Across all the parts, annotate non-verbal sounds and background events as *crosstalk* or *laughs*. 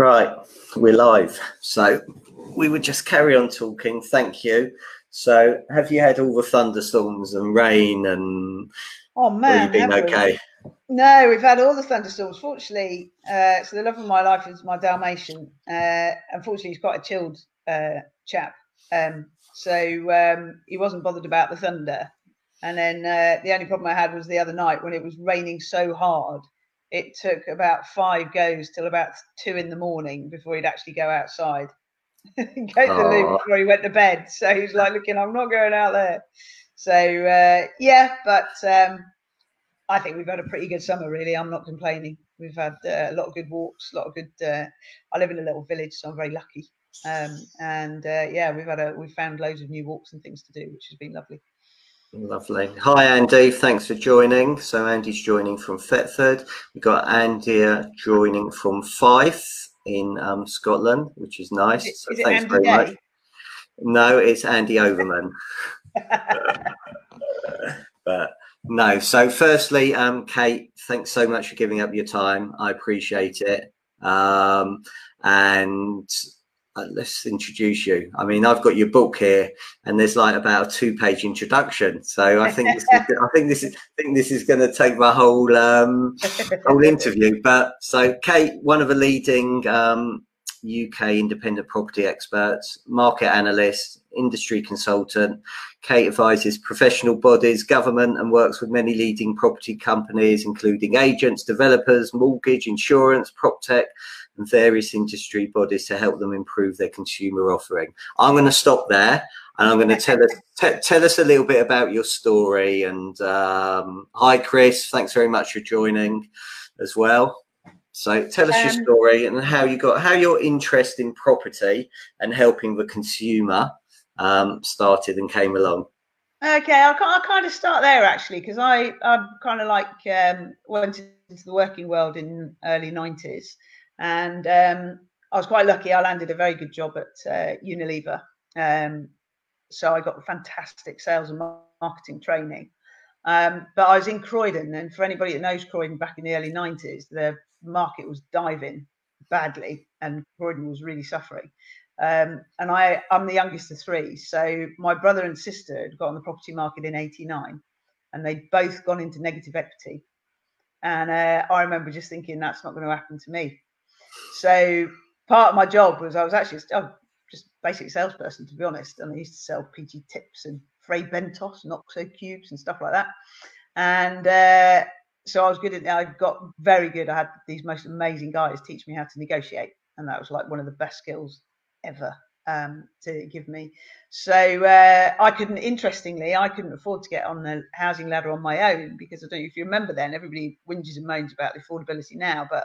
Right, we're live. So we would just carry on talking. Thank you. So, have you had all the thunderstorms and rain and? Oh man, have been okay? We? No, we've had all the thunderstorms. Fortunately, uh, so the love of my life is my Dalmatian. Uh, unfortunately, he's quite a chilled uh, chap, um, so um, he wasn't bothered about the thunder. And then uh, the only problem I had was the other night when it was raining so hard it took about five goes till about two in the morning before he'd actually go outside, *laughs* go to the loo before he went to bed. So he's like, looking, I'm not going out there. So uh, yeah, but um, I think we've had a pretty good summer. Really, I'm not complaining. We've had uh, a lot of good walks, a lot of good. Uh, I live in a little village, so I'm very lucky. Um, and uh, yeah, we've had a we've found loads of new walks and things to do, which has been lovely. Lovely. Hi, Andy. Thanks for joining. So, Andy's joining from Thetford. We've got Andy joining from Fife in um, Scotland, which is nice. Is so, is thanks very Day? much. No, it's Andy Overman. *laughs* but no. So, firstly, um, Kate, thanks so much for giving up your time. I appreciate it. Um, and let's introduce you. I mean, I've got your book here, and there's like about a two-page introduction. So I think this is, *laughs* I think this is I think this is going to take my whole um, whole interview. But so, Kate, one of the leading um, UK independent property experts, market analyst, industry consultant. Kate advises professional bodies, government, and works with many leading property companies, including agents, developers, mortgage, insurance, prop tech and various industry bodies to help them improve their consumer offering. I'm going to stop there and I'm going to tell us t- tell us a little bit about your story. And um, hi, Chris. Thanks very much for joining as well. So tell us um, your story and how you got how your interest in property and helping the consumer um, started and came along. Okay, I'll, I'll kind of start there actually because I I kind of like um, went into the working world in early nineties and um, I was quite lucky. I landed a very good job at uh, Unilever. Um, so I got fantastic sales and marketing training. Um, but I was in Croydon, and for anybody that knows Croydon back in the early 90s, the market was diving badly, and Croydon was really suffering. Um, and I, I'm the youngest of three. So my brother and sister had got on the property market in 89, and they'd both gone into negative equity. And uh, I remember just thinking, that's not going to happen to me. So part of my job was I was actually just basic salesperson, to be honest. And I used to sell PG tips and Fray Bentos and Oxo cubes and stuff like that. And uh, so I was good at I got very good. I had these most amazing guys teach me how to negotiate. And that was like one of the best skills ever um, to give me. So uh, I couldn't, interestingly, I couldn't afford to get on the housing ladder on my own because I don't know if you remember then, everybody whinges and moans about the affordability now, but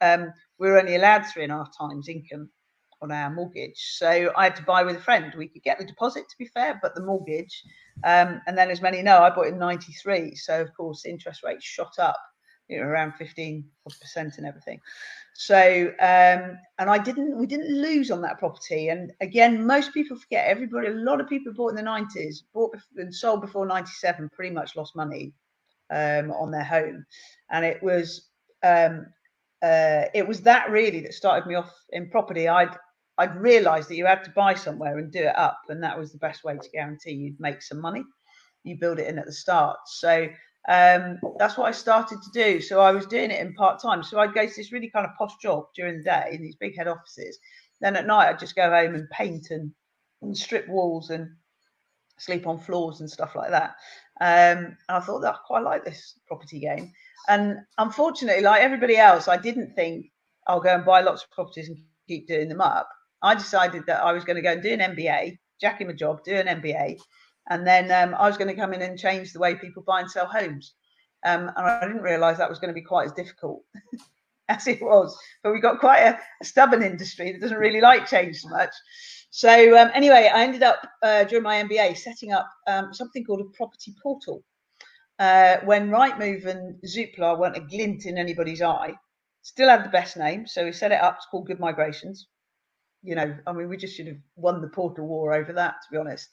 um, we were only allowed three and a half times income on our mortgage. So I had to buy with a friend. We could get the deposit, to be fair, but the mortgage. Um, and then, as many know, I bought in 93. So, of course, interest rates shot up, you know, around 15 percent and everything. So, um, and I didn't, we didn't lose on that property. And again, most people forget, everybody, a lot of people bought in the 90s, bought and sold before 97, pretty much lost money um, on their home. And it was, um, uh, it was that really that started me off in property. I'd I'd realised that you had to buy somewhere and do it up, and that was the best way to guarantee you'd make some money. You build it in at the start, so um, that's what I started to do. So I was doing it in part time. So I'd go to this really kind of posh job during the day in these big head offices. Then at night I'd just go home and paint and, and strip walls and sleep on floors and stuff like that. Um, and I thought that I quite like this property game. And unfortunately, like everybody else, I didn't think I'll go and buy lots of properties and keep doing them up. I decided that I was going to go and do an MBA, jack him a job, do an MBA, and then um, I was going to come in and change the way people buy and sell homes. Um, and I didn't realise that was going to be quite as difficult *laughs* as it was. But we've got quite a, a, stubborn industry that doesn't really like change so much. So um, anyway, I ended up uh, during my MBA setting up um, something called a property portal uh, when Rightmove and Zoopla weren't a glint in anybody's eye, still had the best name. So we set it up. It's called Good Migrations. You know, I mean, we just should have won the portal war over that, to be honest.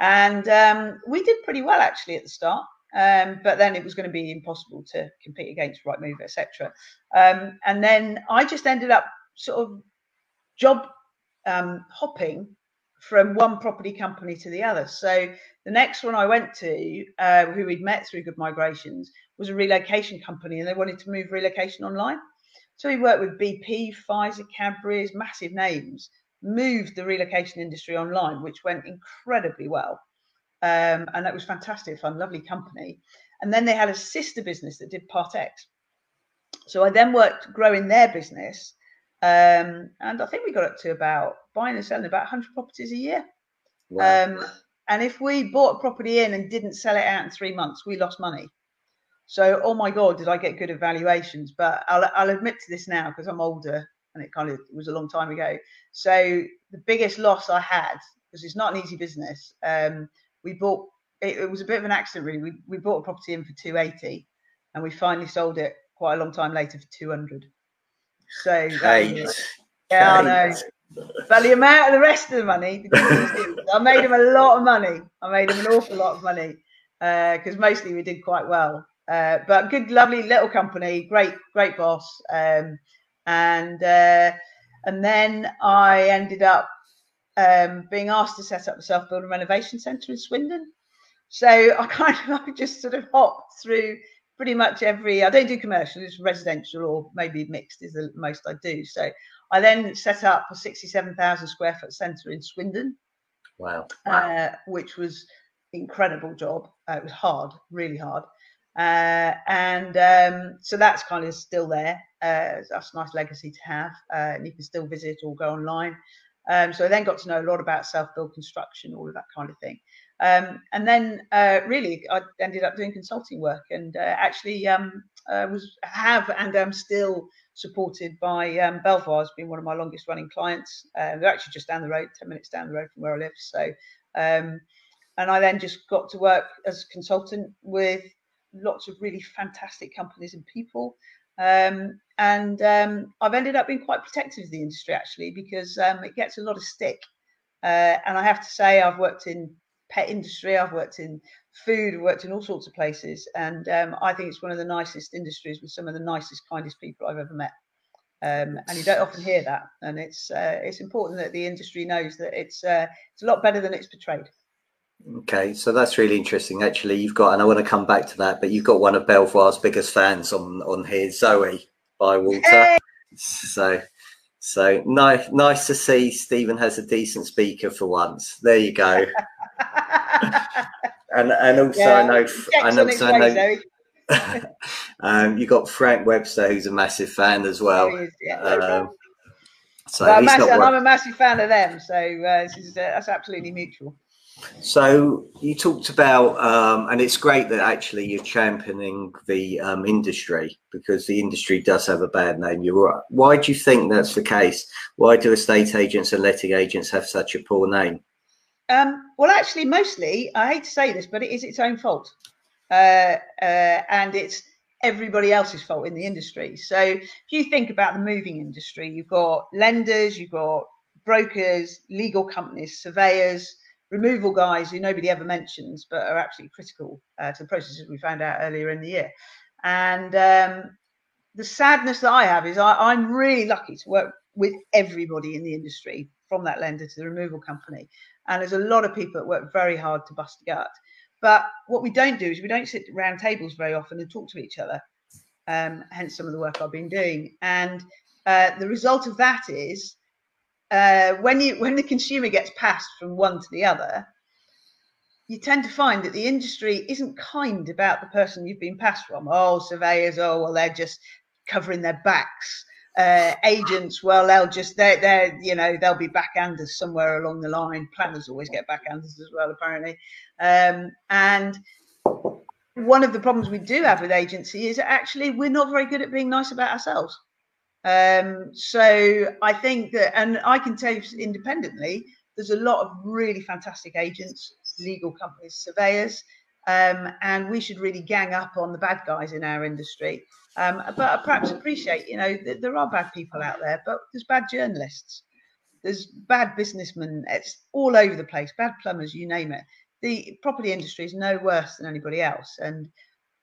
And um, we did pretty well actually at the start. Um, but then it was going to be impossible to compete against Rightmove, etc. Um, and then I just ended up sort of job um, hopping from one property company to the other. So the next one I went to, uh, who we'd met through Good Migrations, was a relocation company, and they wanted to move relocation online. So we worked with BP, Pfizer, Cadbury's, massive names, moved the relocation industry online, which went incredibly well. Um, and that was fantastic fun, lovely company. And then they had a sister business that did Part X. So I then worked growing their business. Um, and I think we got up to about buying and selling about 100 properties a year. Wow. Um, and if we bought a property in and didn't sell it out in three months, we lost money. So, oh my God, did I get good evaluations? But I'll, I'll admit to this now because I'm older and it kind of it was a long time ago. So, the biggest loss I had, because it's not an easy business, um, we bought it, it, was a bit of an accident, really. We, we bought a property in for 280 and we finally sold it quite a long time later for 200. So, was, yeah, I know. But the amount of the rest of the money, I made him a lot of money. I made him an awful lot of money because uh, mostly we did quite well. Uh, but good, lovely little company, great, great boss. Um, and uh, and then I ended up um, being asked to set up a self building renovation centre in Swindon. So I *laughs* kind of I just sort of hopped through pretty much every. I don't do commercial; it's residential or maybe mixed is the most I do. So I then set up a sixty-seven thousand square foot centre in Swindon. Wow! Uh, which was incredible job. Uh, it was hard, really hard. Uh, and um, so that's kind of still there. Uh, that's a nice legacy to have. Uh, and you can still visit or go online. Um, so I then got to know a lot about self-build construction, all of that kind of thing. Um, and then uh, really, I ended up doing consulting work, and uh, actually um, uh, was have and am still supported by um, Belvoir has been one of my longest running clients. They're actually just down the road, ten minutes down the road from where I live. So, um, and I then just got to work as a consultant with lots of really fantastic companies and people. Um, and um, I've ended up being quite protective of the industry actually because um, it gets a lot of stick. Uh, and I have to say, I've worked in pet industry, I've worked in food, I've worked in all sorts of places, and um, I think it's one of the nicest industries with some of the nicest, kindest people I've ever met. Um, and you don't often hear that, and it's uh, it's important that the industry knows that it's uh, it's a lot better than it's portrayed. Okay, so that's really interesting. Actually, you've got, and I want to come back to that, but you've got one of Belvoir's biggest fans on on here, Zoe by Walter. Hey! So, so nice, nice to see Stephen has a decent speaker for once. There you go. *laughs* and and also yeah, I know, and also I know. *laughs* um, you got Frank Webster, who's a massive fan as well. Is, yeah, um, so well, massive, I'm a massive fan of them. So uh, is, uh, that's absolutely mutual. So you talked about, um, and it's great that actually you're championing the um, industry because the industry does have a bad name. You're right. Why do you think that's the case? Why do estate agents and letting agents have such a poor name? Um, well, actually, mostly, I hate to say this, but it is its own fault, uh, uh, and it's everybody else's fault in the industry. So if you think about the moving industry, you've got lenders, you've got brokers, legal companies, surveyors removal guys who nobody ever mentions but are absolutely critical uh, to the processes we found out earlier in the year. And um, the sadness that I have is I, am really lucky to work with everybody in the industry, from that lender to the removal company. And there's a lot of people that work very hard to bust a gut. But what we don't do is we don't sit around tables very often and talk to each other. Um, hence some of the work I've been doing. And uh, the result of that is uh, when you when the consumer gets passed from one to the other, you tend to find that the industry isn't kind about the person you've been passed from. Oh, surveyors, oh well, they're just covering their backs. Uh, agents, well, they'll just they're, they're you know they'll be backhanders somewhere along the line. Planners always get backhanders as well, apparently. Um, and one of the problems we do have with agency is actually we're not very good at being nice about ourselves. Um, so I think that, and I can tell you independently, there's a lot of really fantastic agents, legal companies, surveyors, um, and we should really gang up on the bad guys in our industry. Um, but perhaps appreciate, you know, that there are bad people out there, but there's bad journalists, there's bad businessmen. It's all over the place. Bad plumbers, you name it. The property industry is no worse than anybody else, and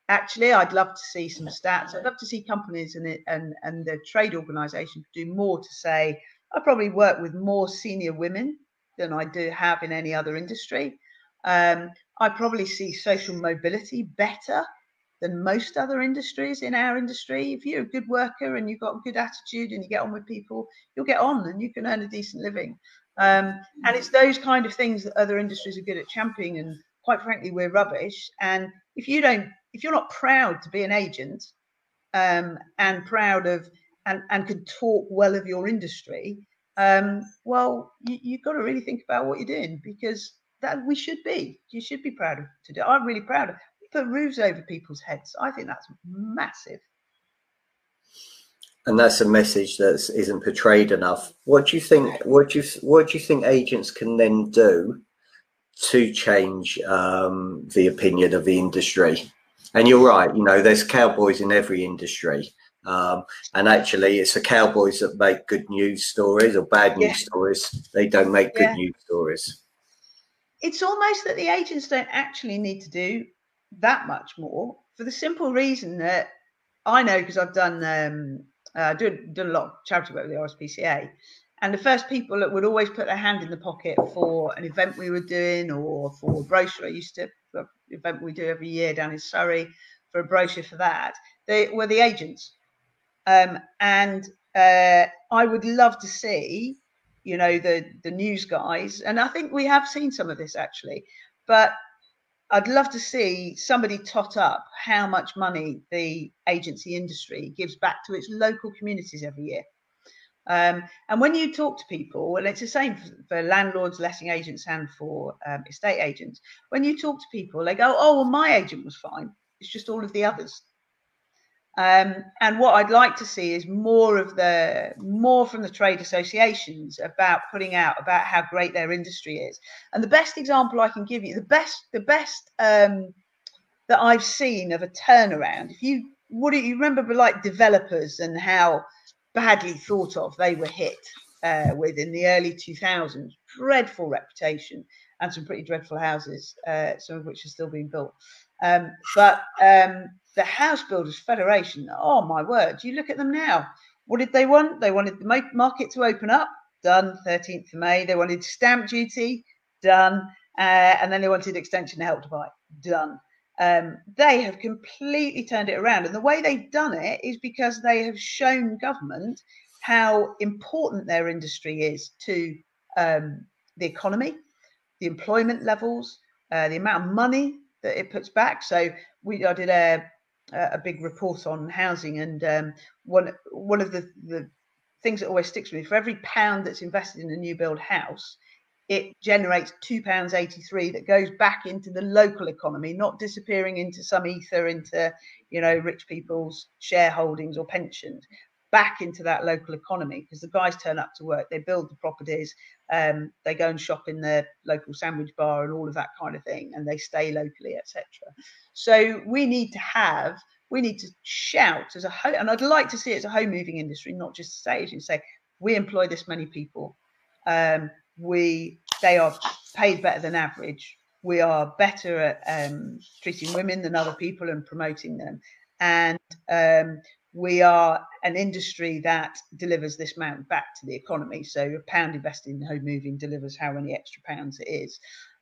actually i'd love to see some stats. I'd love to see companies and and and the trade organization do more to say i probably work with more senior women than i do have in any other industry. Um, i probably see social mobility better than most other industries in our industry. If you're a good worker and you've got a good attitude and you get on with people you'll get on and you can earn a decent living. Um, and it's those kind of things that other industries are good at championing and quite frankly we're rubbish. And if you don't if you're not proud to be an agent um, and proud of and, and can talk well of your industry, um, well, you, have got to really think about what you're doing because that we should be. You should be proud of to do. I'm really proud of. We put roofs over people's heads. I think that's massive. And that's a message that isn't portrayed enough. What do you think? What do you what do you think agents can then do to change um, the opinion of the industry? And you're right, you know, there's cowboys in every industry. Um, and actually, it's the cowboys that make good news stories or bad news yeah. stories. They don't make good yeah. news stories. It's almost that the agents don't actually need to do that much more for the simple reason that I know because I've done um, uh, done, done a lot of charity work with the RSPCA, and the first people that would always put their hand in the pocket for an event we were doing or for a brochure I used to event we do every year down in Surrey for a brochure for that. They were the agents, um, and uh, I would love to see, you know, the the news guys, and I think we have seen some of this actually, but I'd love to see somebody tot up how much money the agency industry gives back to its local communities every year. Um, and when you talk to people, and it's the same for, for landlords, letting agents, and for um, estate agents, when you talk to people, they go, "Oh, well, my agent was fine. It's just all of the others." Um, and what I'd like to see is more of the more from the trade associations about putting out about how great their industry is. And the best example I can give you, the best, the best um, that I've seen of a turnaround. If you what do you remember, like developers and how badly thought of they were hit uh, with in the early 2000s. Dreadful reputation and some pretty dreadful houses, uh, some of which are still being built. Um, but um, the House Builders Federation, oh my word, you look at them now. What did they want? They wanted the market to open up, done 13th of May. They wanted stamp duty, done. Uh, and then they wanted extension to help to buy, done. Um, they have completely turned it around. And the way they've done it is because they have shown government how important their industry is to um, the economy, the employment levels, uh, the amount of money that it puts back. So we I did a a big report on housing, and um, one one of the the things that always sticks with me for every pound that's invested in a new build house, it generates two pounds 83 that goes back into the local economy not disappearing into some ether into you know rich people's shareholdings or pensions back into that local economy because the guys turn up to work they build the properties um, they go and shop in their local sandwich bar and all of that kind of thing and they stay locally etc so we need to have we need to shout as a home and i'd like to see it as a home moving industry not just say as you say we employ this many people. Um, we they are paid better than average. We are better at um, treating women than other people and promoting them, and um, we are an industry that delivers this amount back to the economy. So a pound invested in home moving delivers how many extra pounds it is,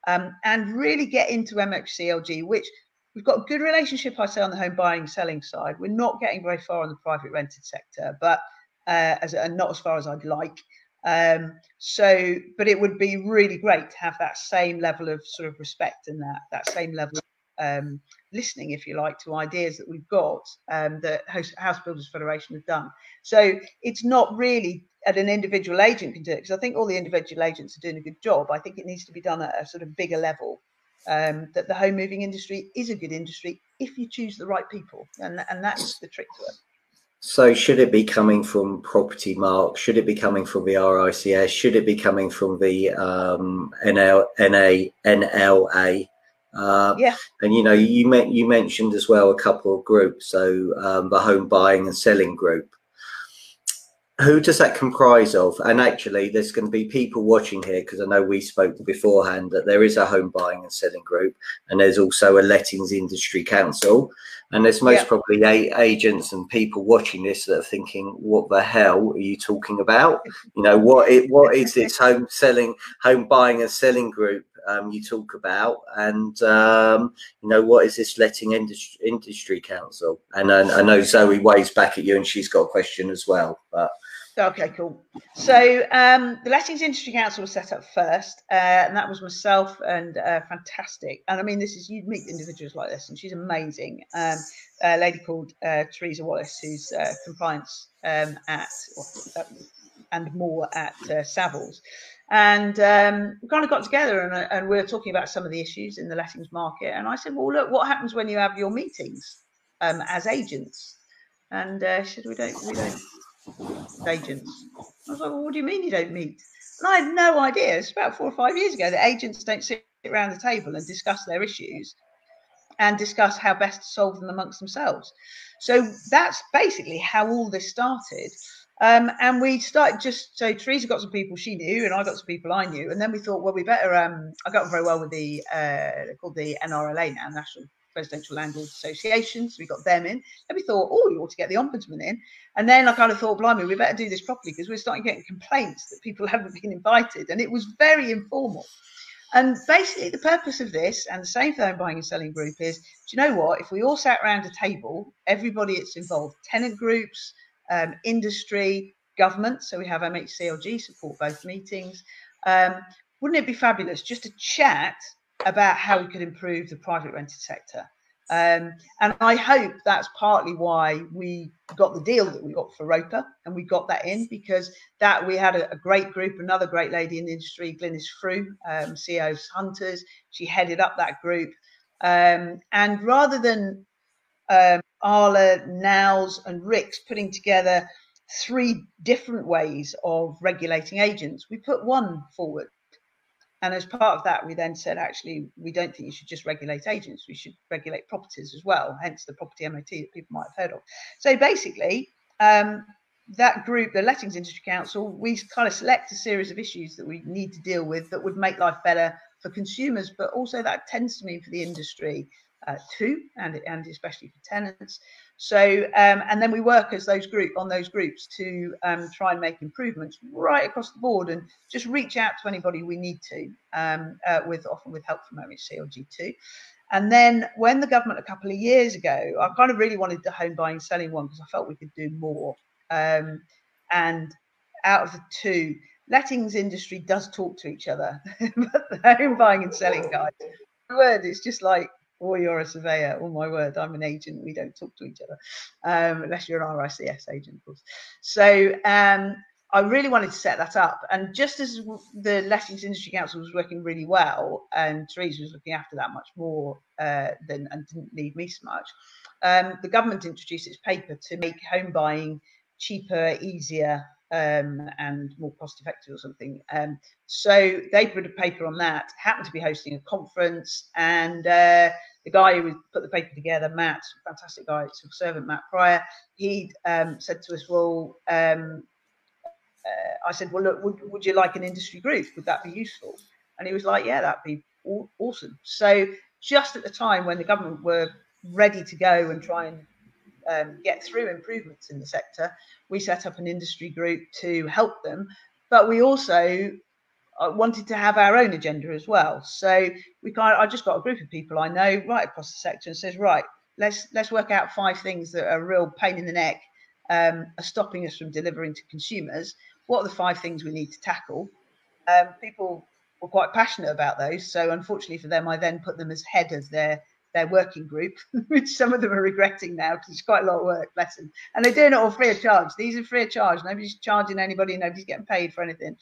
um, and really get into MHCLG, which we've got a good relationship, I say, on the home buying selling side. We're not getting very far on the private rented sector, but uh, as and not as far as I'd like. Um, so, but it would be really great to have that same level of sort of respect and that that same level of um, listening, if you like, to ideas that we've got um, that House Builders Federation has done. So it's not really at an individual agent can do it because I think all the individual agents are doing a good job. I think it needs to be done at a sort of bigger level. Um, that the home moving industry is a good industry if you choose the right people, and and that's the trick to it. So should it be coming from Propertymark? Should it be coming from the RICS? Should it be coming from the um, NL, NA, NLA? Uh, yeah. And you know, you met, you mentioned as well a couple of groups, so um, the home buying and selling group. Who does that comprise of? And actually, there's going to be people watching here because I know we spoke beforehand that there is a home buying and selling group, and there's also a lettings industry council. And there's most yeah. probably eight agents and people watching this that are thinking, "What the hell are you talking about? You know, what it what is this *laughs* home selling, home buying and selling group um, you talk about, and um, you know, what is this letting industry industry council?" And I, I know Zoe waves back at you, and she's got a question as well, but. Okay, cool. So um, the Lettings Industry Council was set up first, uh, and that was myself and uh, fantastic. And I mean, this is you meet individuals like this, and she's amazing. Um, a lady called uh, Theresa Wallace, who's uh, compliance um, at and more at uh, Savills. And um, we kind of got together and, uh, and we were talking about some of the issues in the lettings market. And I said, well, look, what happens when you have your meetings um, as agents? And she said, we don't, we don't agents. I was like, well, what do you mean you don't meet? And I had no idea. It's about four or five years ago that agents don't sit around the table and discuss their issues and discuss how best to solve them amongst themselves. So that's basically how all this started. Um, and we started just so Theresa got some people she knew, and I got some people I knew, and then we thought, well, we better. Um, I got very well with the uh, called the NRLA now, National Residential Landlord Associations. We got them in. And we thought, oh, you ought to get the ombudsman in. And then I kind of thought, blimey, we better do this properly because we're starting getting complaints that people *laughs* haven't been invited. And it was very informal. And basically, the purpose of this, and the same for home buying and selling group, is do you know what? If we all sat around a table, everybody that's involved, tenant groups, um, industry, government, so we have MHCLG support both meetings, um, wouldn't it be fabulous just to chat about how we could improve the private rented sector. Um, and I hope that's partly why we got the deal that we got for RoPA and we got that in because that we had a, a great group, another great lady in the industry, Glynis Frew, um, CEO of Hunters. She headed up that group. Um, and rather than um, ARLA, Nows, and RICS putting together three different ways of regulating agents, we put one forward and as part of that, we then said, actually, we don't think you should just regulate agents. We should regulate properties as well, hence the property MOT that people might have heard of. So basically, um, that group, the Lettings Industry Council, we kind of select a series of issues that we need to deal with that would make life better for consumers, but also that tends to mean for the industry uh, and, and especially for tenants. So, um, and then we work as those group on those groups to um, try and make improvements right across the board, and just reach out to anybody we need to, um, uh, with often with help from MHCLG too. And then when the government a couple of years ago, I kind of really wanted the home buying selling one because I felt we could do more. Um, and out of the two, lettings industry does talk to each other, *laughs* but the home buying and selling guys, word, it's just like or you're a surveyor. Oh my word, I'm an agent. We don't talk to each other um, unless you're an RICS agent, of course. So um, I really wanted to set that up. And just as the Lettings Industry Council was working really well, and Therese was looking after that much more uh, than and didn't need me so much, um, the government introduced its paper to make home buying cheaper, easier, um, and more cost effective or something. Um, so they put a paper on that, happened to be hosting a conference, and uh, the guy who put the paper together, Matt, fantastic guy, civil servant, Matt Pryor, he um, said to us, well, um, uh, I said, well, look, would, would you like an industry group? Would that be useful? And he was like, yeah, that'd be awesome. So just at the time when the government were ready to go and try and um, get through improvements in the sector, we set up an industry group to help them. But we also uh, wanted to have our own agenda as well. So we kind of, I just got a group of people I know right across the sector and says, right, let's let's work out five things that are a real pain in the neck, um, are stopping us from delivering to consumers. What are the five things we need to tackle? Um, people were quite passionate about those. So unfortunately for them, I then put them as head of their their working group, *laughs* which some of them are regretting now because it's quite a lot of work, bless them. And they're doing it all free of charge. These are free of charge. Nobody's charging anybody. Nobody's getting paid for anything.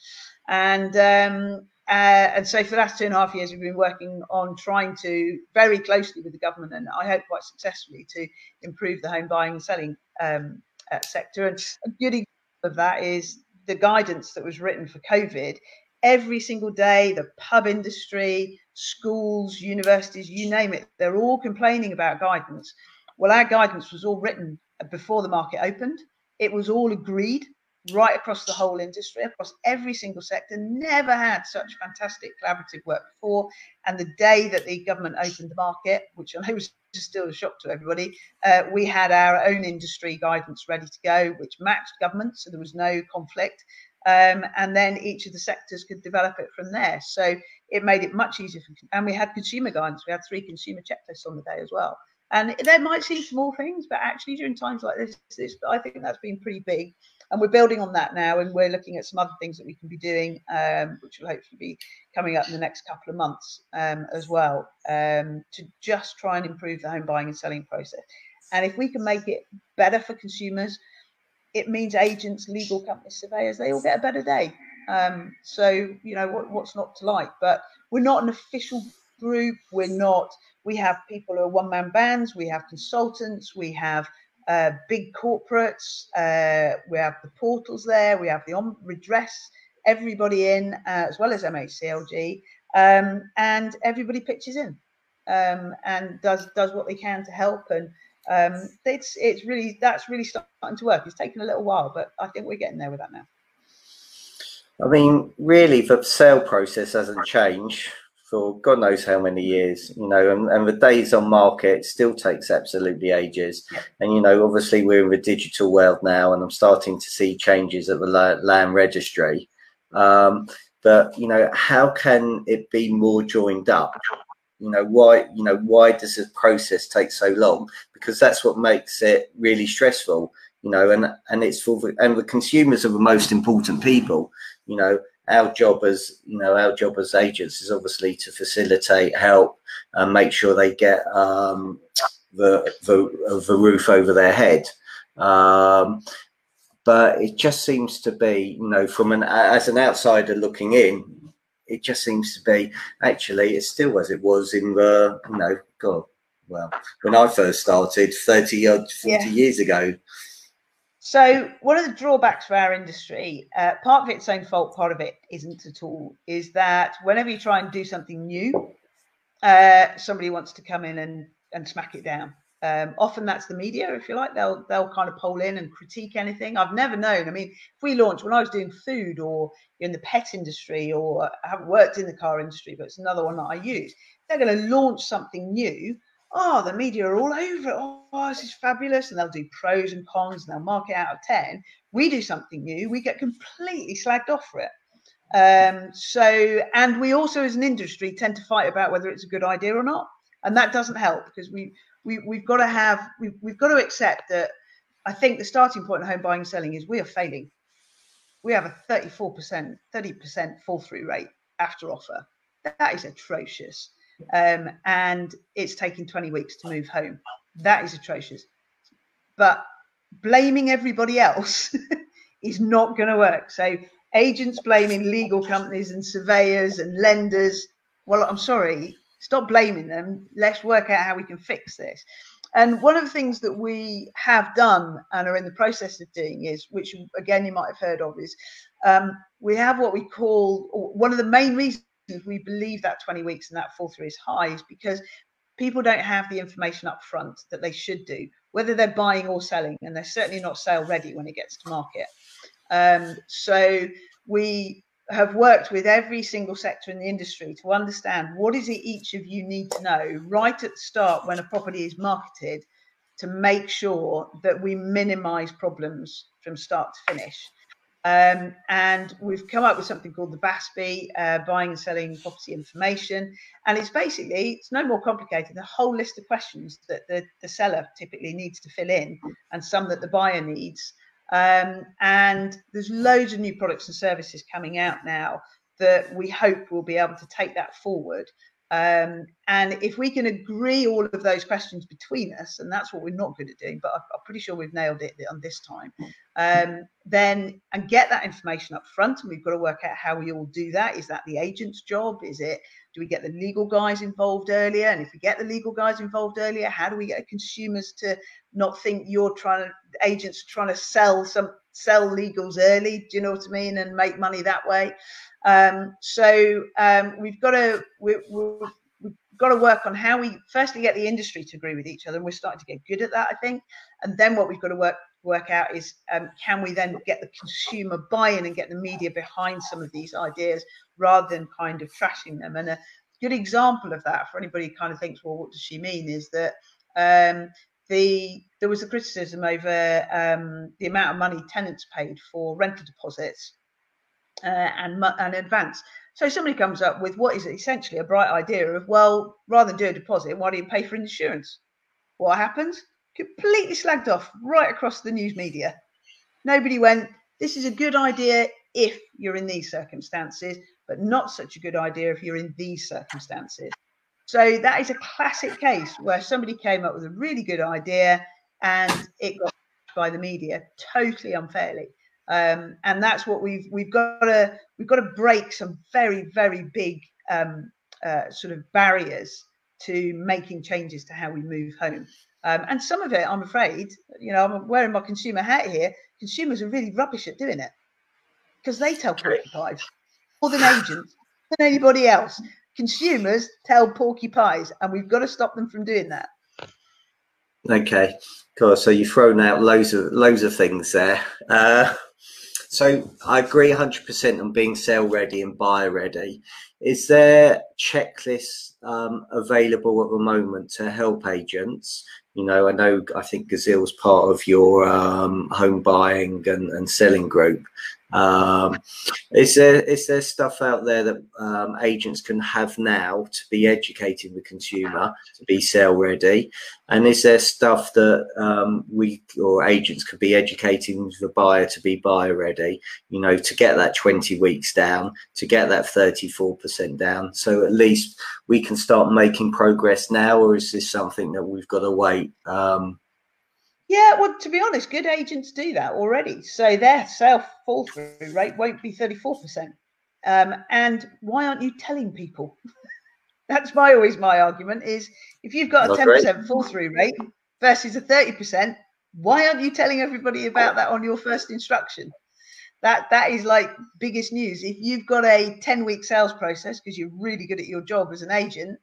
And um, uh, and so for the last two and a half years, we've been working on trying to very closely with the government, and I hope quite successfully, to improve the home buying and selling um, uh, sector. And a good example of that is the guidance that was written for COVID. Every single day, the pub industry, schools, universities, you name it, they're all complaining about guidance. Well, our guidance was all written before the market opened. It was all agreed right across the whole industry, across every single sector. Never had such fantastic collaborative work before. And the day that the government opened the market, which I know was still a shock to everybody, uh, we had our own industry guidance ready to go, which matched government, so there was no conflict. Um, and then each of the sectors could develop it from there. So it made it much easier. For, and we had consumer guidance. We had three consumer checklists on the day as well. And there might seem small things, but actually during times like this, this I think that's been pretty big and we're building on that now and we're looking at some other things that we can be doing um, which will hopefully be coming up in the next couple of months um, as well um, to just try and improve the home buying and selling process and if we can make it better for consumers it means agents legal companies surveyors they all get a better day um, so you know what, what's not to like but we're not an official group we're not we have people who are one-man bands we have consultants we have uh, big corporates. Uh, we have the portals there. We have the on redress everybody in, uh, as well as MHCLG, um, and everybody pitches in um, and does does what they can to help. And um, it's it's really that's really starting to work. It's taken a little while, but I think we're getting there with that now. I mean, really, the sale process hasn't changed for God knows how many years, you know, and, and the days on market still takes absolutely ages. Yeah. And, you know, obviously we're in the digital world now and I'm starting to see changes at the land registry. Um, but, you know, how can it be more joined up? You know, why, you know, why does the process take so long? Because that's what makes it really stressful, you know, and, and it's for the, and the consumers are the most important people, you know, our job as you know our job as agents is obviously to facilitate help and make sure they get um, the, the, the roof over their head um, but it just seems to be you know from an as an outsider looking in it just seems to be actually it's still as it was in the you know god well when i first started 30 or 40 yeah. years ago so one of the drawbacks for our industry, uh, part of its own fault, part of it isn't at all, is that whenever you try and do something new, uh, somebody wants to come in and, and smack it down. Um, often that's the media, if you like. They'll they'll kind of poll in and critique anything. I've never known. I mean, if we launched when I was doing food or in the pet industry, or I haven't worked in the car industry, but it's another one that I use. They're going to launch something new oh, the media are all over it. Oh, this is fabulous. And they'll do pros and cons and they'll mark it out of 10. We do something new, we get completely slagged off for it. Um, so, and we also as an industry tend to fight about whether it's a good idea or not. And that doesn't help because we, we, we've got to have, we, we've got to accept that I think the starting point of home buying and selling is we are failing. We have a 34%, 30% fall through rate after offer. That is atrocious um, and it's taking 20 weeks to move home. That is atrocious. But blaming everybody else *laughs* is not going to work. So agents blaming legal companies and surveyors and lenders. Well, I'm sorry, stop blaming them. Let's work out how we can fix this. And one of the things that we have done and are in the process of doing is, which again you might have heard of, is um, we have what we call one of the main reasons we believe that 20 weeks and that fall through is high is because people don't have the information up front that they should do, whether they're buying or selling, and they're certainly not sale ready when it gets to market. Um, so we have worked with every single sector in the industry to understand what is it each of you need to know right at the start when a property is marketed to make sure that we minimize problems from start to finish. Um, and we've come up with something called the BASPI, uh, buying and selling property information. And it's basically, it's no more complicated, a whole list of questions that the, the seller typically needs to fill in and some that the buyer needs. Um, and there's loads of new products and services coming out now that we hope will be able to take that forward. Um, and if we can agree all of those questions between us, and that's what we're not good at doing, but I'm, pretty sure we've nailed it on this time, um, then and get that information up front. And we've got to work out how we all do that. Is that the agent's job? Is it, do we get the legal guys involved earlier? And if we get the legal guys involved earlier, how do we get consumers to not think you're trying to, agents trying to sell some, sell legals early? Do you know what I mean? And make money that way. Um, so um, we've got to we, have got to work on how we firstly get the industry to agree with each other, and we're starting to get good at that, I think. And then what we've got to work work out is um, can we then get the consumer buy-in and get the media behind some of these ideas rather than kind of trashing them? And a good example of that for anybody who kind of thinks well what does she mean? is that um, the there was a criticism over um, the amount of money tenants paid for rental deposits uh, and and advance. So somebody comes up with what is essentially a bright idea of well rather than do a deposit why do you pay for insurance? What happens completely slagged off right across the news media. Nobody went, this is a good idea if you're in these circumstances, but not such a good idea if you're in these circumstances. So that is a classic case where somebody came up with a really good idea and it got by the media totally unfairly. Um, and that's what we've we've got to we've got to break some very very big um, uh, sort of barriers to making changes to how we move home. Um, and some of it, I'm afraid, you know, I'm wearing my consumer hat here. Consumers are really rubbish at doing it because they tell porcupines more than agents, than anybody else. Consumers tell porcupines, and we've got to stop them from doing that. Okay, cool. So you've thrown out loads of loads of things there. Uh, so I agree 100% on being sale ready and buy ready. Is there checklists um, available at the moment to help agents you know, I know I think Gazeal's part of your um, home buying and, and selling group. Um, is there is there stuff out there that um, agents can have now to be educating the consumer to be sale ready, and is there stuff that um, we or agents could be educating the buyer to be buyer ready? You know, to get that twenty weeks down, to get that thirty four percent down, so at least we can start making progress now, or is this something that we've got to wait? Um, yeah, well, to be honest, good agents do that already. So their sale fall through rate won't be 34%. Um, and why aren't you telling people? *laughs* That's my always my argument is if you've got a 10% fall through rate versus a 30%, why aren't you telling everybody about that on your first instruction? That that is like biggest news. If you've got a 10 week sales process because you're really good at your job as an agent,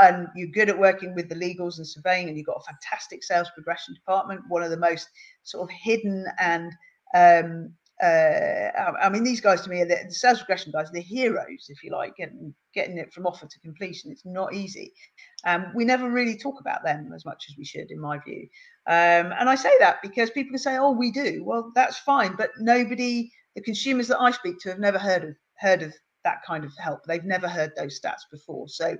and you're good at working with the legals and surveying, and you've got a fantastic sales progression department, one of the most sort of hidden and um, uh, I mean, these guys to me are the, the sales progression guys, the heroes, if you like, getting getting it from offer to completion. It's not easy. Um, we never really talk about them as much as we should, in my view. Um, and I say that because people can say, "Oh, we do." Well, that's fine, but nobody, the consumers that I speak to, have never heard of heard of that kind of help. They've never heard those stats before. So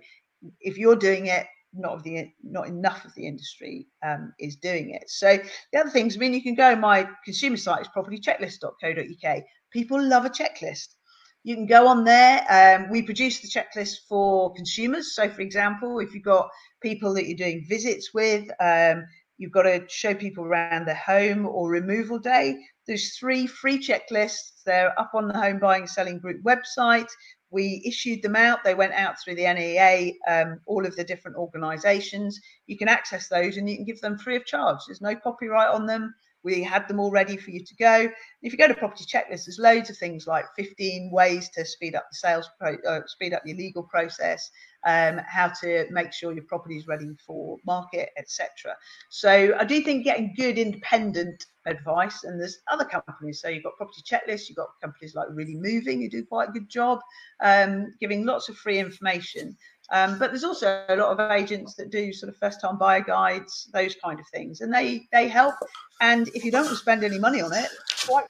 if you're doing it, not of the not enough of the industry um, is doing it. So the other things, I mean, you can go my consumer site is propertychecklist.co.uk. People love a checklist. You can go on there. Um, we produce the checklist for consumers. So, for example, if you've got people that you're doing visits with, um, you've got to show people around their home or removal day. There's three free checklists. They're up on the Home Buying Selling Group website we issued them out. They went out through the NEA, um, all of the different organisations. You can access those and you can give them free of charge. There's no copyright on them. We had them all ready for you to go. If you go to property checklist, there's loads of things like 15 ways to speed up the sales, pro, uh, speed up your legal process, um, how to make sure your property is ready for market, etc. So I do think getting good independent advice, and there's other companies. So you've got property checklists, you've got companies like Really Moving who do quite a good job, um, giving lots of free information. Um, but there's also a lot of agents that do sort of first time buyer guides, those kind of things, and they they help. And if you don't spend any money on it, quite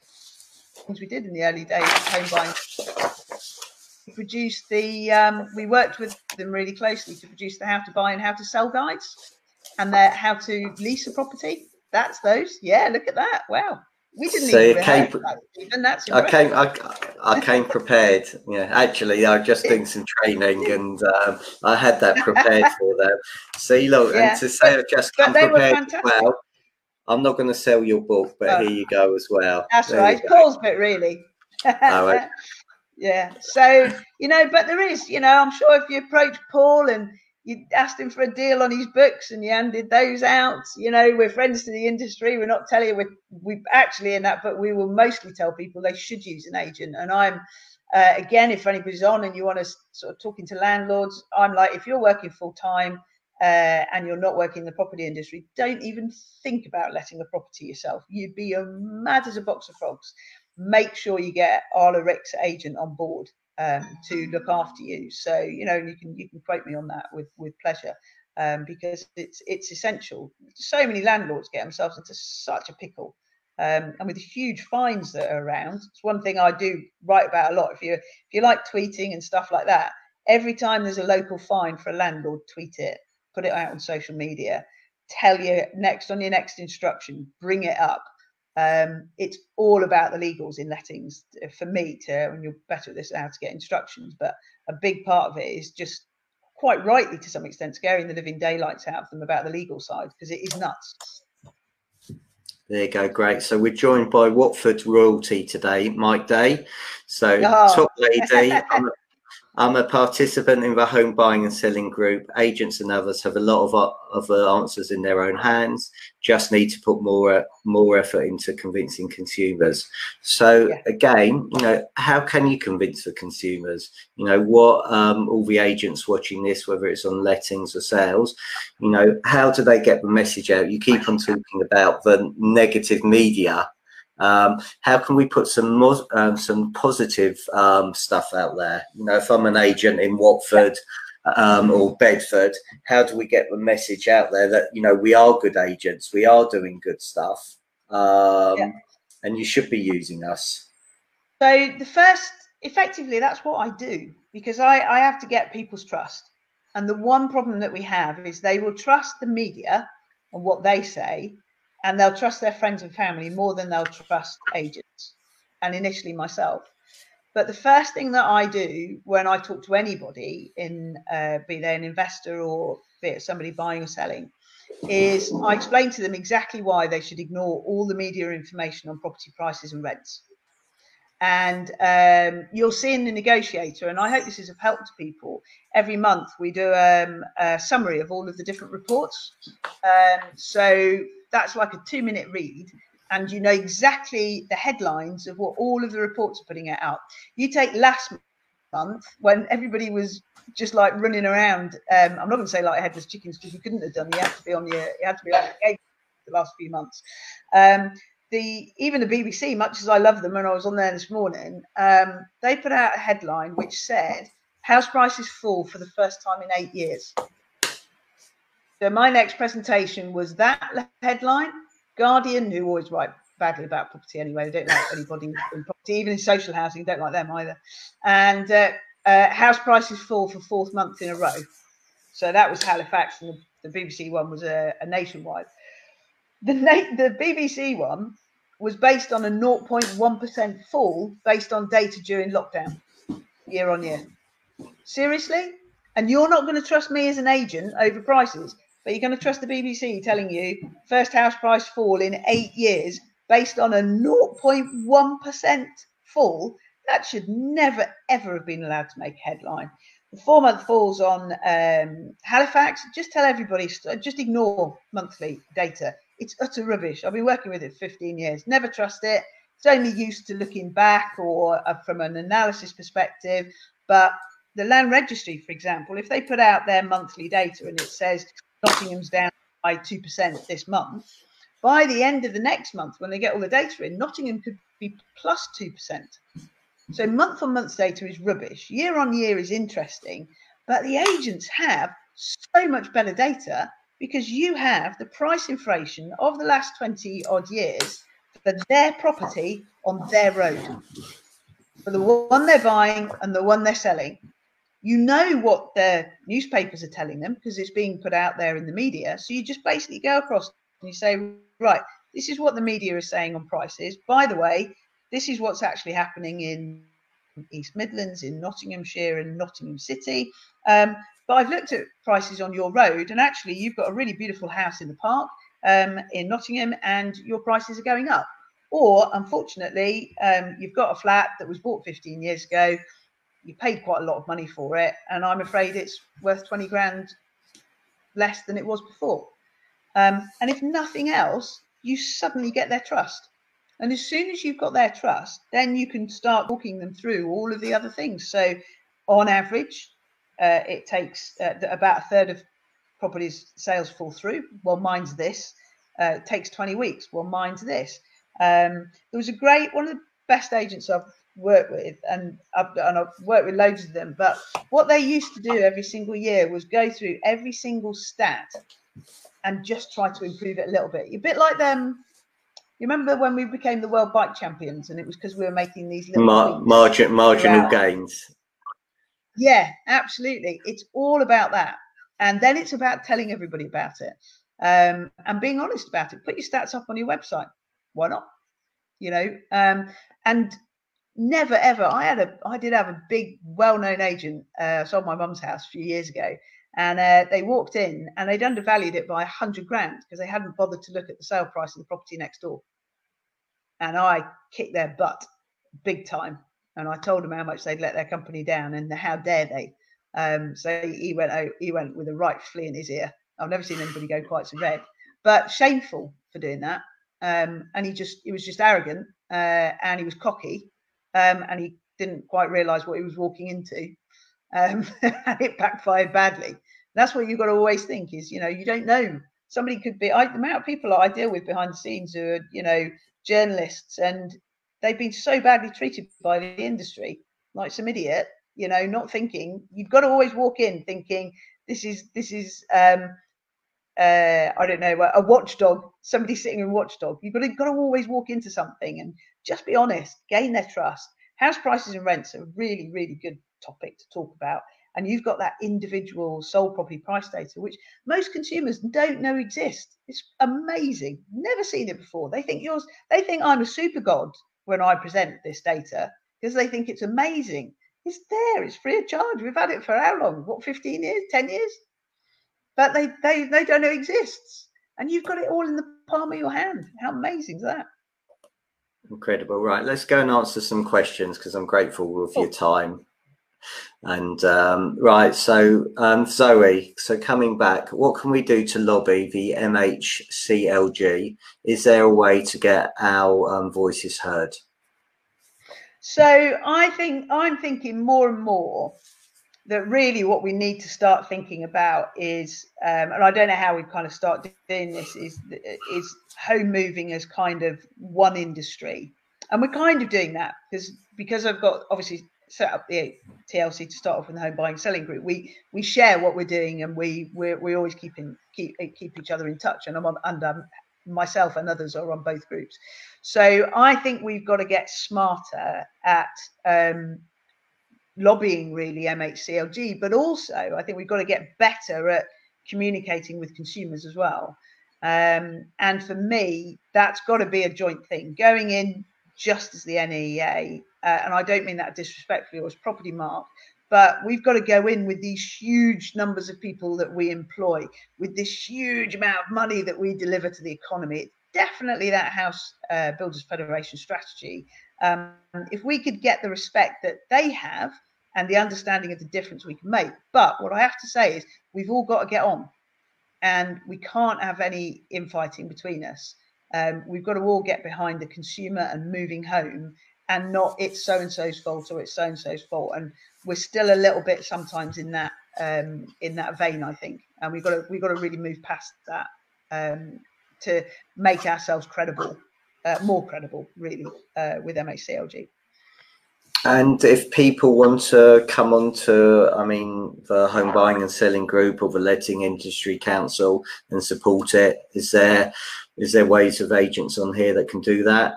things we did in the early days of home buying. We produced the um, we worked with them really closely to produce the how to buy and how to sell guides and the how to lease a property. That's those. Yeah, look at that. Wow. We didn't so even came, even. That's I came I, I came prepared. Yeah, actually, I was just doing some training *laughs* and um, I had that prepared for them. See, look, yeah, and to say but, I just come prepared well. I'm not going to sell your book, but oh. here you go as well. That's there right. Paul's bit really. *laughs* yeah. So you know, but there is, you know, I'm sure if you approach Paul and you asked him for a deal on his books and you handed those out. You know, we're friends to the industry. We're not telling you we we actually in that, but we will mostly tell people they should use an agent. And I'm uh, again, if anybody's on and you want to sort of talking to landlords, I'm like, if you're working full time uh, and you're not working in the property industry, don't even think about letting a property yourself. You'd be a mad as a box of frogs. Make sure you get ARLA RICS agent on board um, to look after you. So you know you can you can quote me on that with with pleasure. Um, because it's it's essential. So many landlords get themselves into such a pickle, um, and with the huge fines that are around. It's one thing I do write about a lot. If you if you like tweeting and stuff like that, every time there's a local fine for a landlord, tweet it put it out on social media, tell you next on your next instruction, bring it up. Um, it's all about the legals in lettings for me to, and you're better at this how to get instructions, but a big part of it is just quite rightly to some extent scaring the living daylights out of them about the legal side because it is nuts. There you go, great. So we're joined by Watford royalty today, Mike Day. So oh. top lady, *laughs* I'm, a participant in the home buying and selling group. Agents and others have a lot of other answers in their own hands. Just need to put more more effort into convincing consumers. So yeah. again, you know, how can you convince the consumers? You know, what um, all the agents watching this, whether it's on lettings or sales, you know, how do they get the message out? You keep on talking about the negative media um, how can we put some um, some positive um, stuff out there? You know, if I'm an agent in Watford um, or Bedford, how do we get the message out there that you know we are good agents, we are doing good stuff, um, yeah. and you should be using us. So the first, effectively, that's what I do because I, I have to get people's trust. And the one problem that we have is they will trust the media and what they say, and they'll trust their friends and family more than they'll trust agents and initially myself. But the first thing that I do when I talk to anybody, in uh, be they an investor or be it somebody buying or selling, is I explain to them exactly why they should ignore all the media information on property prices and rents. And um, you'll see in the negotiator, and I hope this is of help to people. Every month we do um, a summary of all of the different reports. Um, so that's like a two minute read and you know exactly the headlines of what all of the reports are putting out. You take last month when everybody was just like running around. Um, I'm not going to say like headless chickens because you couldn't have done. You had to be on your. You had to be on your game the last few months. Um, the even the BBC, much as I love them, and I was on there this morning, um, they put out a headline which said house prices fall for the first time in eight years. So my next presentation was that headline. Guardian, who always write badly about property anyway, they don't like anybody in property, even in social housing, don't like them either. And uh, uh, house prices fall for fourth month in a row. So that was Halifax, and the, the BBC one was a, a nationwide. The, na- the BBC one was based on a 0.1% fall based on data during lockdown year on year. Seriously? And you're not going to trust me as an agent over prices? But you're going to trust the BBC telling you first house price fall in eight years based on a 0.1% fall. That should never, ever have been allowed to make a headline. The four month falls on um, Halifax. Just tell everybody, just ignore monthly data. It's utter rubbish. I've been working with it 15 years. Never trust it. It's only used to looking back or uh, from an analysis perspective. But the land registry, for example, if they put out their monthly data and it says Nottingham's down by 2% this month. By the end of the next month, when they get all the data in, Nottingham could be plus 2%. So month on month data is rubbish. Year on year is interesting, but the agents have so much better data because you have the price inflation of the last 20 odd years for their property on their road, for the one they're buying and the one they're selling you know what the newspapers are telling them because it's being put out there in the media. So you just basically go across and you say, right, this is what the media is saying on prices. By the way, this is what's actually happening in East Midlands, in Nottinghamshire, and Nottingham City. Um, but I've looked at prices on your road, and actually, you've got a really beautiful house in the park um, in Nottingham, and your prices are going up. Or, unfortunately, um, you've got a flat that was bought 15 years ago you paid quite a lot of money for it, and I'm afraid it's worth 20 grand less than it was before. Um, and if nothing else, you suddenly get their trust. And as soon as you've got their trust, then you can start walking them through all of the other things. So, on average, uh, it takes uh, about a third of properties sales fall through. Well, mine's this. Uh, it takes 20 weeks. Well, mine's this. Um, there was a great one of the best agents I've worked with, and I've, and I've worked with loads of them. But what they used to do every single year was go through every single stat and just try to improve it a little bit. A bit like them. You remember when we became the world bike champions, and it was because we were making these little Mar- margin, marginal gains. Yeah, absolutely. It's all about that, and then it's about telling everybody about it um, and being honest about it. Put your stats up on your website. Why not? You know, um, and never ever. I had a, I did have a big, well-known agent. Uh, sold my mum's house a few years ago, and uh, they walked in and they'd undervalued it by a hundred grand because they hadn't bothered to look at the sale price of the property next door. And I kicked their butt big time. And I told them how much they'd let their company down and how dare they. Um, so he went he went with a right flea in his ear. I've never seen anybody go quite so red, but shameful for doing that. Um, and he just, he was just arrogant uh, and he was cocky um, and he didn't quite realize what he was walking into. Um, *laughs* and it backfired badly. That's what you've got to always think is, you know, you don't know. Somebody could be, I, the amount of people I deal with behind the scenes who are, you know, journalists and they've been so badly treated by the industry, like some idiot, you know, not thinking. You've got to always walk in thinking this is this is um, uh, I don't know a watchdog, somebody sitting in watchdog. You've got to, got to always walk into something and just be honest, gain their trust. House prices and rents are really really good topic to talk about. And you've got that individual sold property price data, which most consumers don't know exists. It's amazing. Never seen it before. They think yours. They think I'm a super god when I present this data because they think it's amazing. It's there. It's free of charge. We've had it for how long? What, 15 years? 10 years? But they, they, they don't know it exists. And you've got it all in the palm of your hand. How amazing is that? Incredible. Right. Let's go and answer some questions because I'm grateful oh. your time. And um, right, so um, Zoe, so coming back, what can we do to lobby the MHCLG? Is there a way to get our um, voices heard? So I think I'm thinking more and more that really what we need to start thinking about is, um, and I don't know how we kind of start doing this, is is home moving as kind of one industry, and we're kind of doing that because because I've got obviously set up the TLC to start off with the home buying selling group. We we share what we're doing and we we we always keep in keep keep each other in touch. And I'm on and um, myself and others are on both groups. So I think we've got to get smarter at um, lobbying really MHCLG, but also I think we've got to get better at communicating with consumers as well. Um, and for me, that's got to be a joint thing. Going in just as the NEA, uh, and I don't mean that disrespectfully or as Propertymark, but we've got to go in with these huge numbers of people that we employ, with this huge amount of money that we deliver to the economy. Definitely that House uh, Builders Federation strategy. Um, if we could get the respect that they have and the understanding of the difference we can make. But what I have to say is, we've all got to get on, and we can't have any infighting between us. Um, we've got to all get behind the consumer and moving home and not it's so and so's fault or it's so and so's fault. And we're still a little bit sometimes in that um, in that vein, I think. And we've got to we've got to really move past that um, to make ourselves credible, uh, more credible, really, uh, with MHCLG. And if people want to come on to, I mean, the home buying and selling group or the letting industry council and support it, is there is there ways of agents on here that can do that?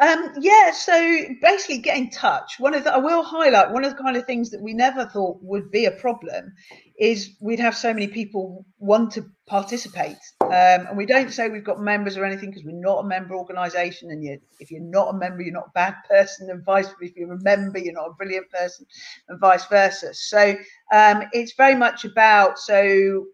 Um, yeah, so basically get in touch. One of the, I will highlight one of the kind of things that we never thought would be a problem is we'd have so many people want to participate. Um, and we don't say we've got members or anything because we're not a member organisation. And you, if you're not a member, you're not a bad person, and vice versa. If you're a member, you're not a brilliant person, and vice versa. So um, it's very much about so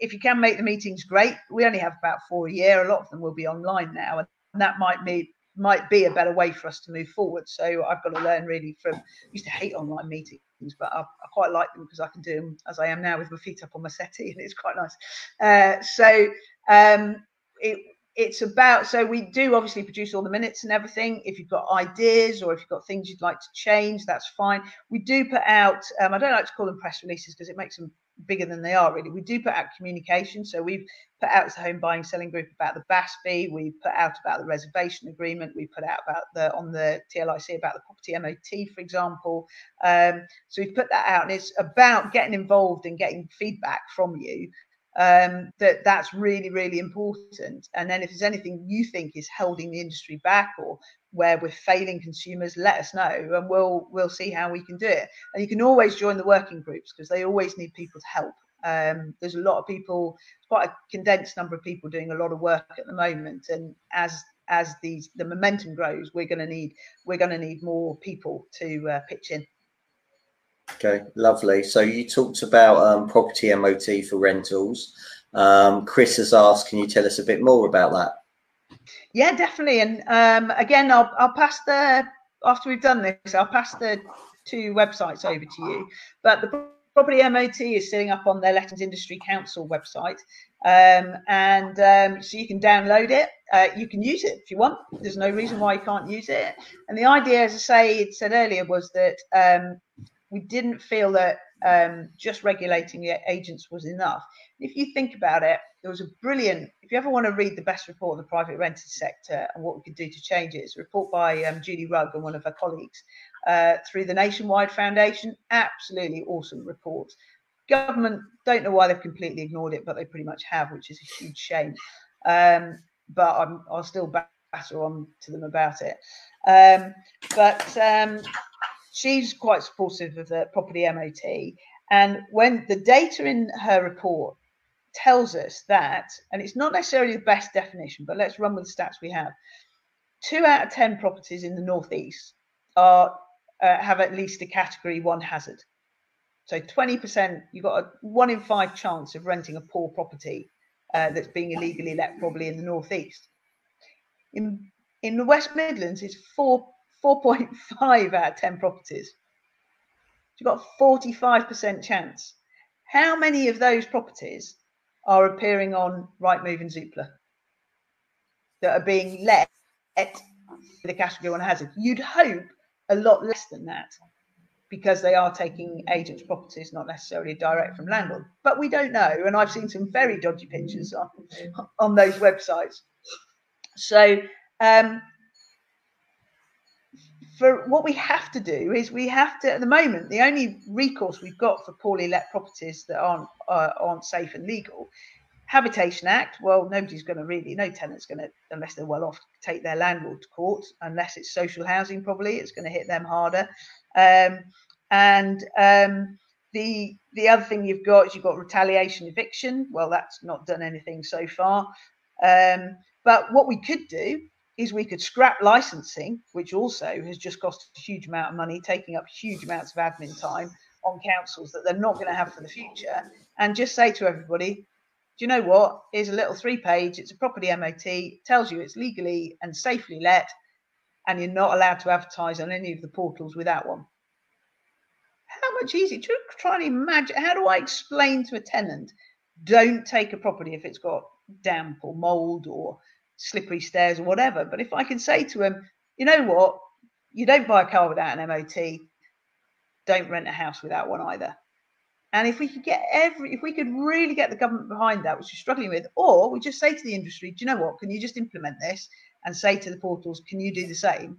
if you can make the meetings, great. We only have about four a year. A lot of them will be online now, and that might mean might be a better way for us to move forward. So I've got to learn really from. I used to hate online meetings, but I, I quite like them because I can do them as I am now with my feet up on my settee, *laughs* and it's quite nice. Uh, so um, it it's about so we do obviously produce all the minutes and everything if you've got ideas or if you've got things you'd like to change that's fine we do put out um, i don't like to call them press releases because it makes them bigger than they are really. We do put out communication. So we've put out a home buying selling group about the BASPI. We've put out about the reservation agreement. We put out about the on the TLIC about the property MOT, for example. Um, so we've put that out, and it's about getting involved and getting feedback from you. Um, that that's really really important. And then if there's anything you think is holding the industry back or where we're failing consumers, let us know, and we'll we'll see how we can do it. And you can always join the working groups because they always need people to help. Um, there's a lot of people, quite a condensed number of people doing a lot of work at the moment, and as as these the momentum grows, we're going to need we're going to need more people to uh, pitch in. Okay, lovely. So you talked about um, property MOT for rentals. Um, Chris has asked, can you tell us a bit more about that? Yeah, definitely. And um, again, I'll, I'll pass the after we've done this, I'll pass the two websites over to you. But the property MOT is sitting up on their Lettings Industry Council website, um, and um, so you can download it. Uh, you can use it if you want. There's no reason why you can't use it. And the idea, as I say, said earlier, was that um, we didn't feel that um, just regulating the agents was enough. If you think about it, there was a brilliant, if you ever want to read the best report on the private rented sector and what we could do to change it, it's a report by um, Julie Rugg and one of her colleagues uh, through the Nationwide Foundation. Absolutely awesome report. Government don't know why they've completely ignored it, but they pretty much have, which is a huge shame. Um, but I'm, I'll still batter on to them about it. Um, but um, she's quite supportive of the property MOT. And when the data in her report tells us that, and it's not necessarily the best definition, but let's run with the stats we have. Two out of 10 properties in the Northeast are uh, have at least a category one hazard. So 20%, you've got a one in five chance of renting a poor property uh, that's being illegally let, probably in the Northeast. In, in the West Midlands, it's four 4.5 out of 10 properties. You've got a 45% chance. How many of those properties are appearing on Rightmove and Zoopla that are being let at the category one hazard? You'd hope a lot less than that because they are taking agents' properties, not necessarily direct from landlord. But we don't know, and I've seen some very dodgy pictures on on those websites. So um, for what we have to do is we have to at the moment the only recourse we've got for poorly let properties that aren't uh, aren't safe and legal habitation act. Well nobody's going to really no tenant's going to unless they're well off take their landlord to court unless it's social housing probably it's going to hit them harder. Um, and um, the the other thing you've got is you've got retaliation eviction. Well that's not done anything so far. Um, but what we could do is we could scrap licensing, which also has just cost a huge amount of money, taking up huge amounts of admin time on councils that they're not going to have for the future, and just say to everybody, do you know what? Here's a little three page, it's a property MOT, tells you it's legally and safely let, and you're not allowed to advertise on any of the portals without one. How much easier? Try and imagine how do I explain to a tenant, don't take a property if it's got damp or mold or slippery stairs or whatever. But if I can say to him, you know what, you don't buy a car without an MOT, don't rent a house without one either. And if we could get every, if we could really get the government behind that, which we're struggling with, or we just say to the industry, do you know what? Can you just implement this and say to the portals, can you do the same?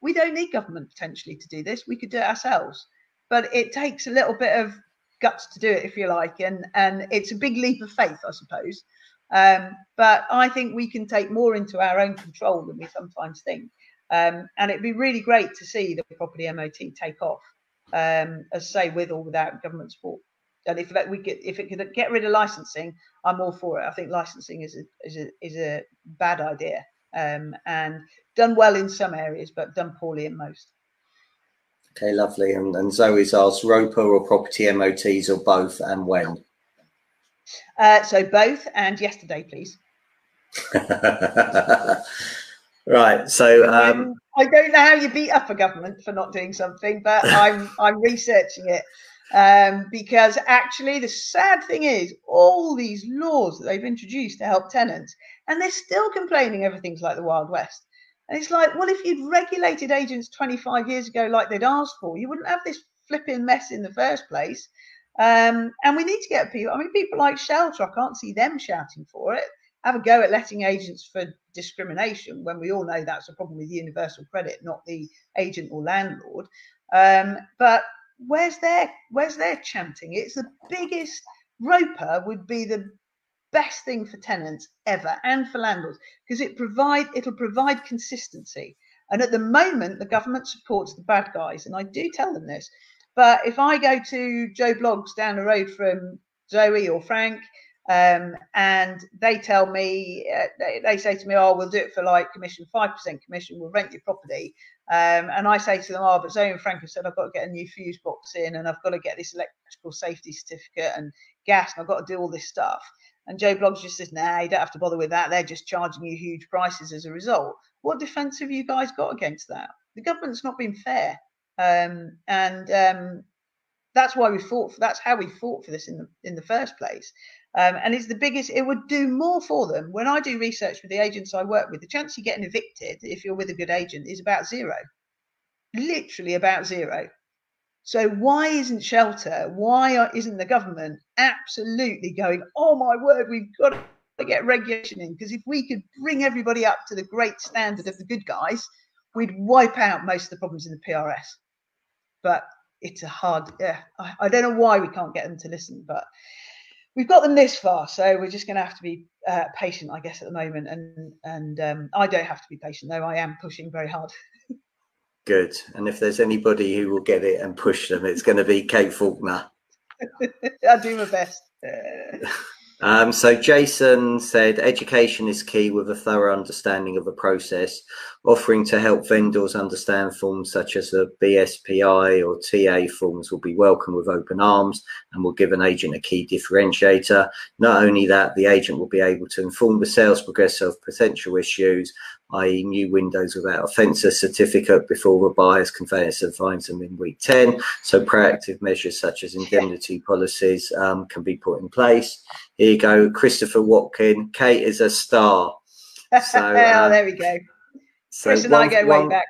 We don't need government potentially to do this. We could do it ourselves, but it takes a little bit of guts to do it, if you like, and and it's a big leap of faith, I suppose. Um, but I think we can take more into our own control than we sometimes think. Um, and it'd be really great to see the property MOT take off, um, as say, with or without government support. And if we get if it could get rid of licensing, I'm all for it. I think licensing is a is a, is a bad idea um, and done well in some areas, but done poorly in most. Okay, lovely. And, and Zoe's asked RoPA or property MOTs or both, and when? Uh, so both and yesterday, please. *laughs* right. So um, I don't know how you beat up a government for not doing something, but *laughs* I'm I'm researching it um, because actually the sad thing is all these laws that they've introduced to help tenants, and they're still complaining everything's like the Wild West. And it's like, well, if you'd regulated agents 25 years ago like they'd asked for, you wouldn't have this flipping mess in the first place. Um, and we need to get people. I mean, people like Shelter. I can't see them shouting for it. Have a go at letting agents for discrimination when we all know that's a problem with universal credit, not the agent or landlord. Um, but where's their where's their chanting? It's the biggest RoPA would be the best thing for tenants ever and for landlords because it provide it'll provide consistency. And at the moment, the government supports the bad guys, and I do tell them this. But if I go to Joe Bloggs down the road from Zoe or Frank, um, and they tell me, uh, they, they, say to me, "Oh, we'll do it for like commission, five percent commission. We'll rent your property." Um, and I say to them, "Oh, but Zoe and Frank have said I've got to get a new fuse box in, and I've got to get this electrical safety certificate and gas, and I've got to do all this stuff." And Joe Bloggs just says, "Nah, you don't have to bother with that. They're just charging you huge prices as a result." What defence have you guys got against that? The government's not been fair, um, and um, that's why we fought. For, that's how we fought for this in the in the first place. Um, and it's the biggest. It would do more for them. When I do research with the agents I work with, the chance of getting evicted if you're with a good agent is about zero, literally about zero. So why isn't shelter? Why isn't the government absolutely going? Oh my word, we've got to get regulation in because if we could bring everybody up to the great standard of the good guys, we'd wipe out most of the problems in the PRS. But it's a hard. Yeah, I, I don't know why we can't get them to listen, but we've got them this far, so we're just going to have to be uh, patient, I guess, at the moment. And and um, I don't have to be patient though. I am pushing very hard. *laughs* Good. And if there's anybody who will get it and push them, it's going to be Kate Faulkner. *laughs* I'll do my best. *laughs* Um, so Jason said education is key with a thorough understanding of the process, offering to help vendors understand forms such as the BASPI or TA forms will be welcome with open arms and will give an agent a key differentiator. Not only that, the agent will be able to inform the sales progressor of potential issues i.e. new windows without a FENSA certificate before the buyer's conveyancer finds them in week 10. So proactive measures such as indemnity policies um, can be put in place. Here you go, Christopher Watkin. Kate is a star. *laughs* So, oh, there we go. So Chris and one, I go one, way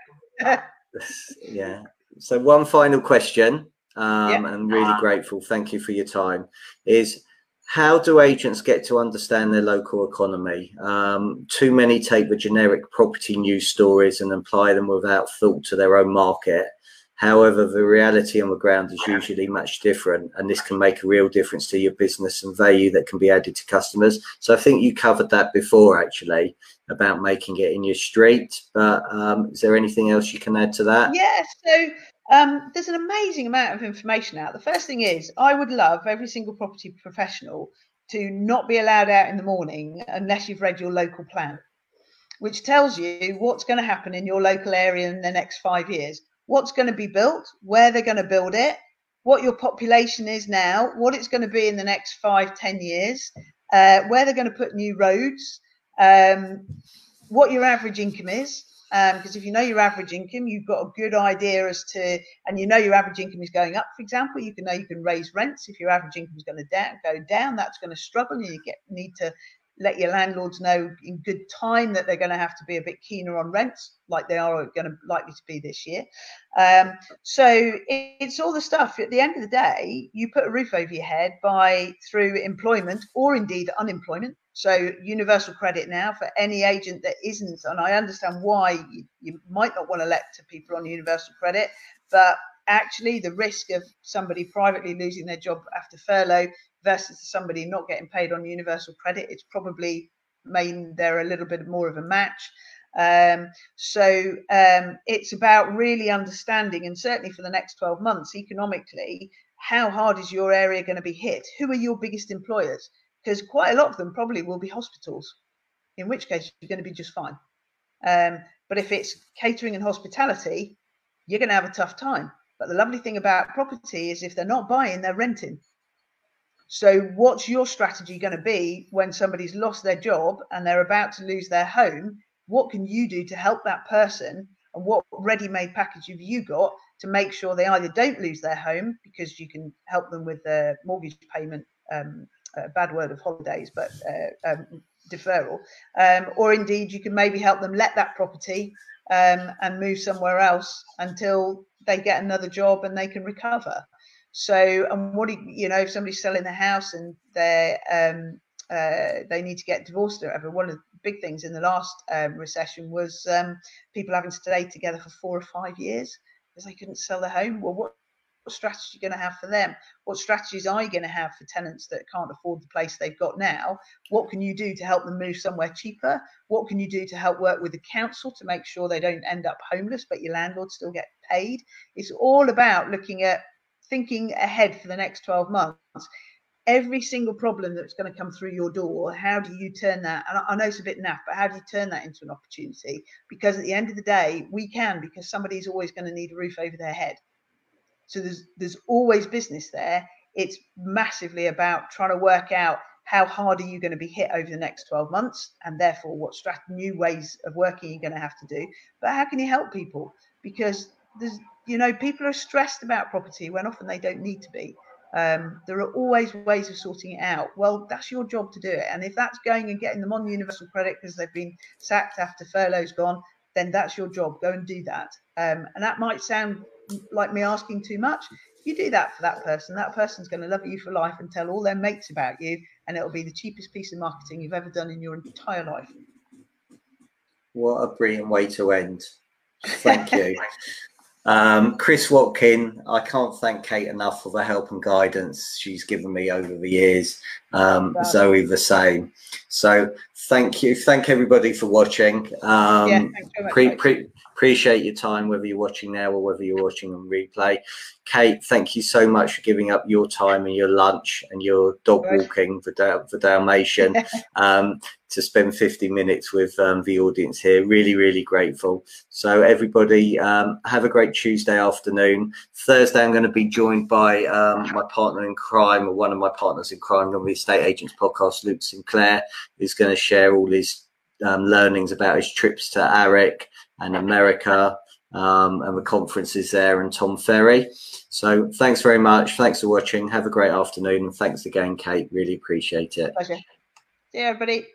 back. *laughs* yeah. So one final question, um, yeah. and really grateful. Thank you for your time. Is how do agents get to understand their local economy? Um, too many take the generic property news stories and apply them without thought to their own market. However, the reality on the ground is usually much different, and this can make a real difference to your business and value that can be added to customers. So, I think you covered that before actually about making it in your street. But um, is there anything else you can add to that? Yeah. So, um, there's an amazing amount of information out. The first thing is, I would love every single property professional to not be allowed out in the morning unless you've read your local plan, which tells you what's going to happen in your local area in the next five years, what's going to be built, where they're going to build it, what your population is now, what it's going to be in the next five, ten years, uh, where they're going to put new roads, um, what your average income is, because um, if you know your average income, you've got a good idea as to, and you know your average income is going up. For example, you can know you can raise rents. If your average income is going to da- go down, that's going to struggle, and you get need to let your landlords know in good time that they're going to have to be a bit keener on rents, like they are going to likely to be this year. Um, so it, it's all the stuff. At the end of the day, you put a roof over your head by through employment or indeed unemployment. So universal credit now for any agent that isn't, and I understand why you, you might not want to let to people on universal credit, but actually the risk of somebody privately losing their job after furlough versus somebody not getting paid on universal credit, it's probably mean they're a little bit more of a match. Um, so um, it's about really understanding, and certainly for the next 12 months, economically, how hard is your area going to be hit? Who are your biggest employers? Because quite a lot of them probably will be hospitals, in which case you're going to be just fine. Um, but if it's catering and hospitality, you're going to have a tough time. But the lovely thing about property is if they're not buying, they're renting. So, what's your strategy going to be when somebody's lost their job and they're about to lose their home? What can you do to help that person? And what ready made package have you got to make sure they either don't lose their home because you can help them with their mortgage payment, um, bad word of holidays, but uh, um, deferral, um, or indeed you can maybe help them let that property um, and move somewhere else until they get another job and they can recover. So, and what do you, you know, if somebody's selling the house and they um, uh, they need to get divorced or whatever, one of the big things in the last um, recession was um, people having to stay together for four or five years because they couldn't sell their home. Well, what what strategy are you going to have for them? What strategies are you going to have for tenants that can't afford the place they've got now? What can you do to help them move somewhere cheaper? What can you do to help work with the council to make sure they don't end up homeless, but your landlord still get paid? It's all about looking at thinking ahead for the next 12 months. Every single problem that's going to come through your door, how do you turn that? And I know it's a bit naff, but how do you turn that into an opportunity? Because at the end of the day, we can, because somebody's always going to need a roof over their head. So there's there's always business there. It's massively about trying to work out how hard are you going to be hit over the next 12 months and therefore what strat- new ways of working you're going to have to do but how can you help people because there's you know people are stressed about property when often they don't need to be um, there are always ways of sorting it out well that's your job to do it and if that's going and getting them on universal credit because they've been sacked after furlough's gone then that's your job go and do that um, and that might sound like me asking too much, you do that for that person. That person's going to love you for life and tell all their mates about you, and it'll be the cheapest piece of marketing you've ever done in your entire life. What a brilliant way to end. Thank you. *laughs* Um, Chris Watkin, I can't thank Kate enough for the help and guidance she's given me over the years. Um, Zoe, the same. So thank you. Thank everybody for watching. Um, yeah, pre, pre, appreciate your time, whether you're watching now or whether you're watching on replay. Kate, thank you so much for giving up your time and your lunch and your dog walking for, Dal- for Dalmatian um, to spend 50 minutes with um, the audience here. Really, really grateful. So, everybody, um, have a great Tuesday afternoon. Thursday, I'm going to be joined by um, my partner in crime, or one of my partners in crime on the Estate Agents podcast, Luke Sinclair, who's going to share all his um, learnings about his trips to AREC and America um, and the conferences there and Tom Ferry. So thanks very much. Thanks for watching. Have a great afternoon. And thanks again, Kate. Really appreciate it. Pleasure. See everybody.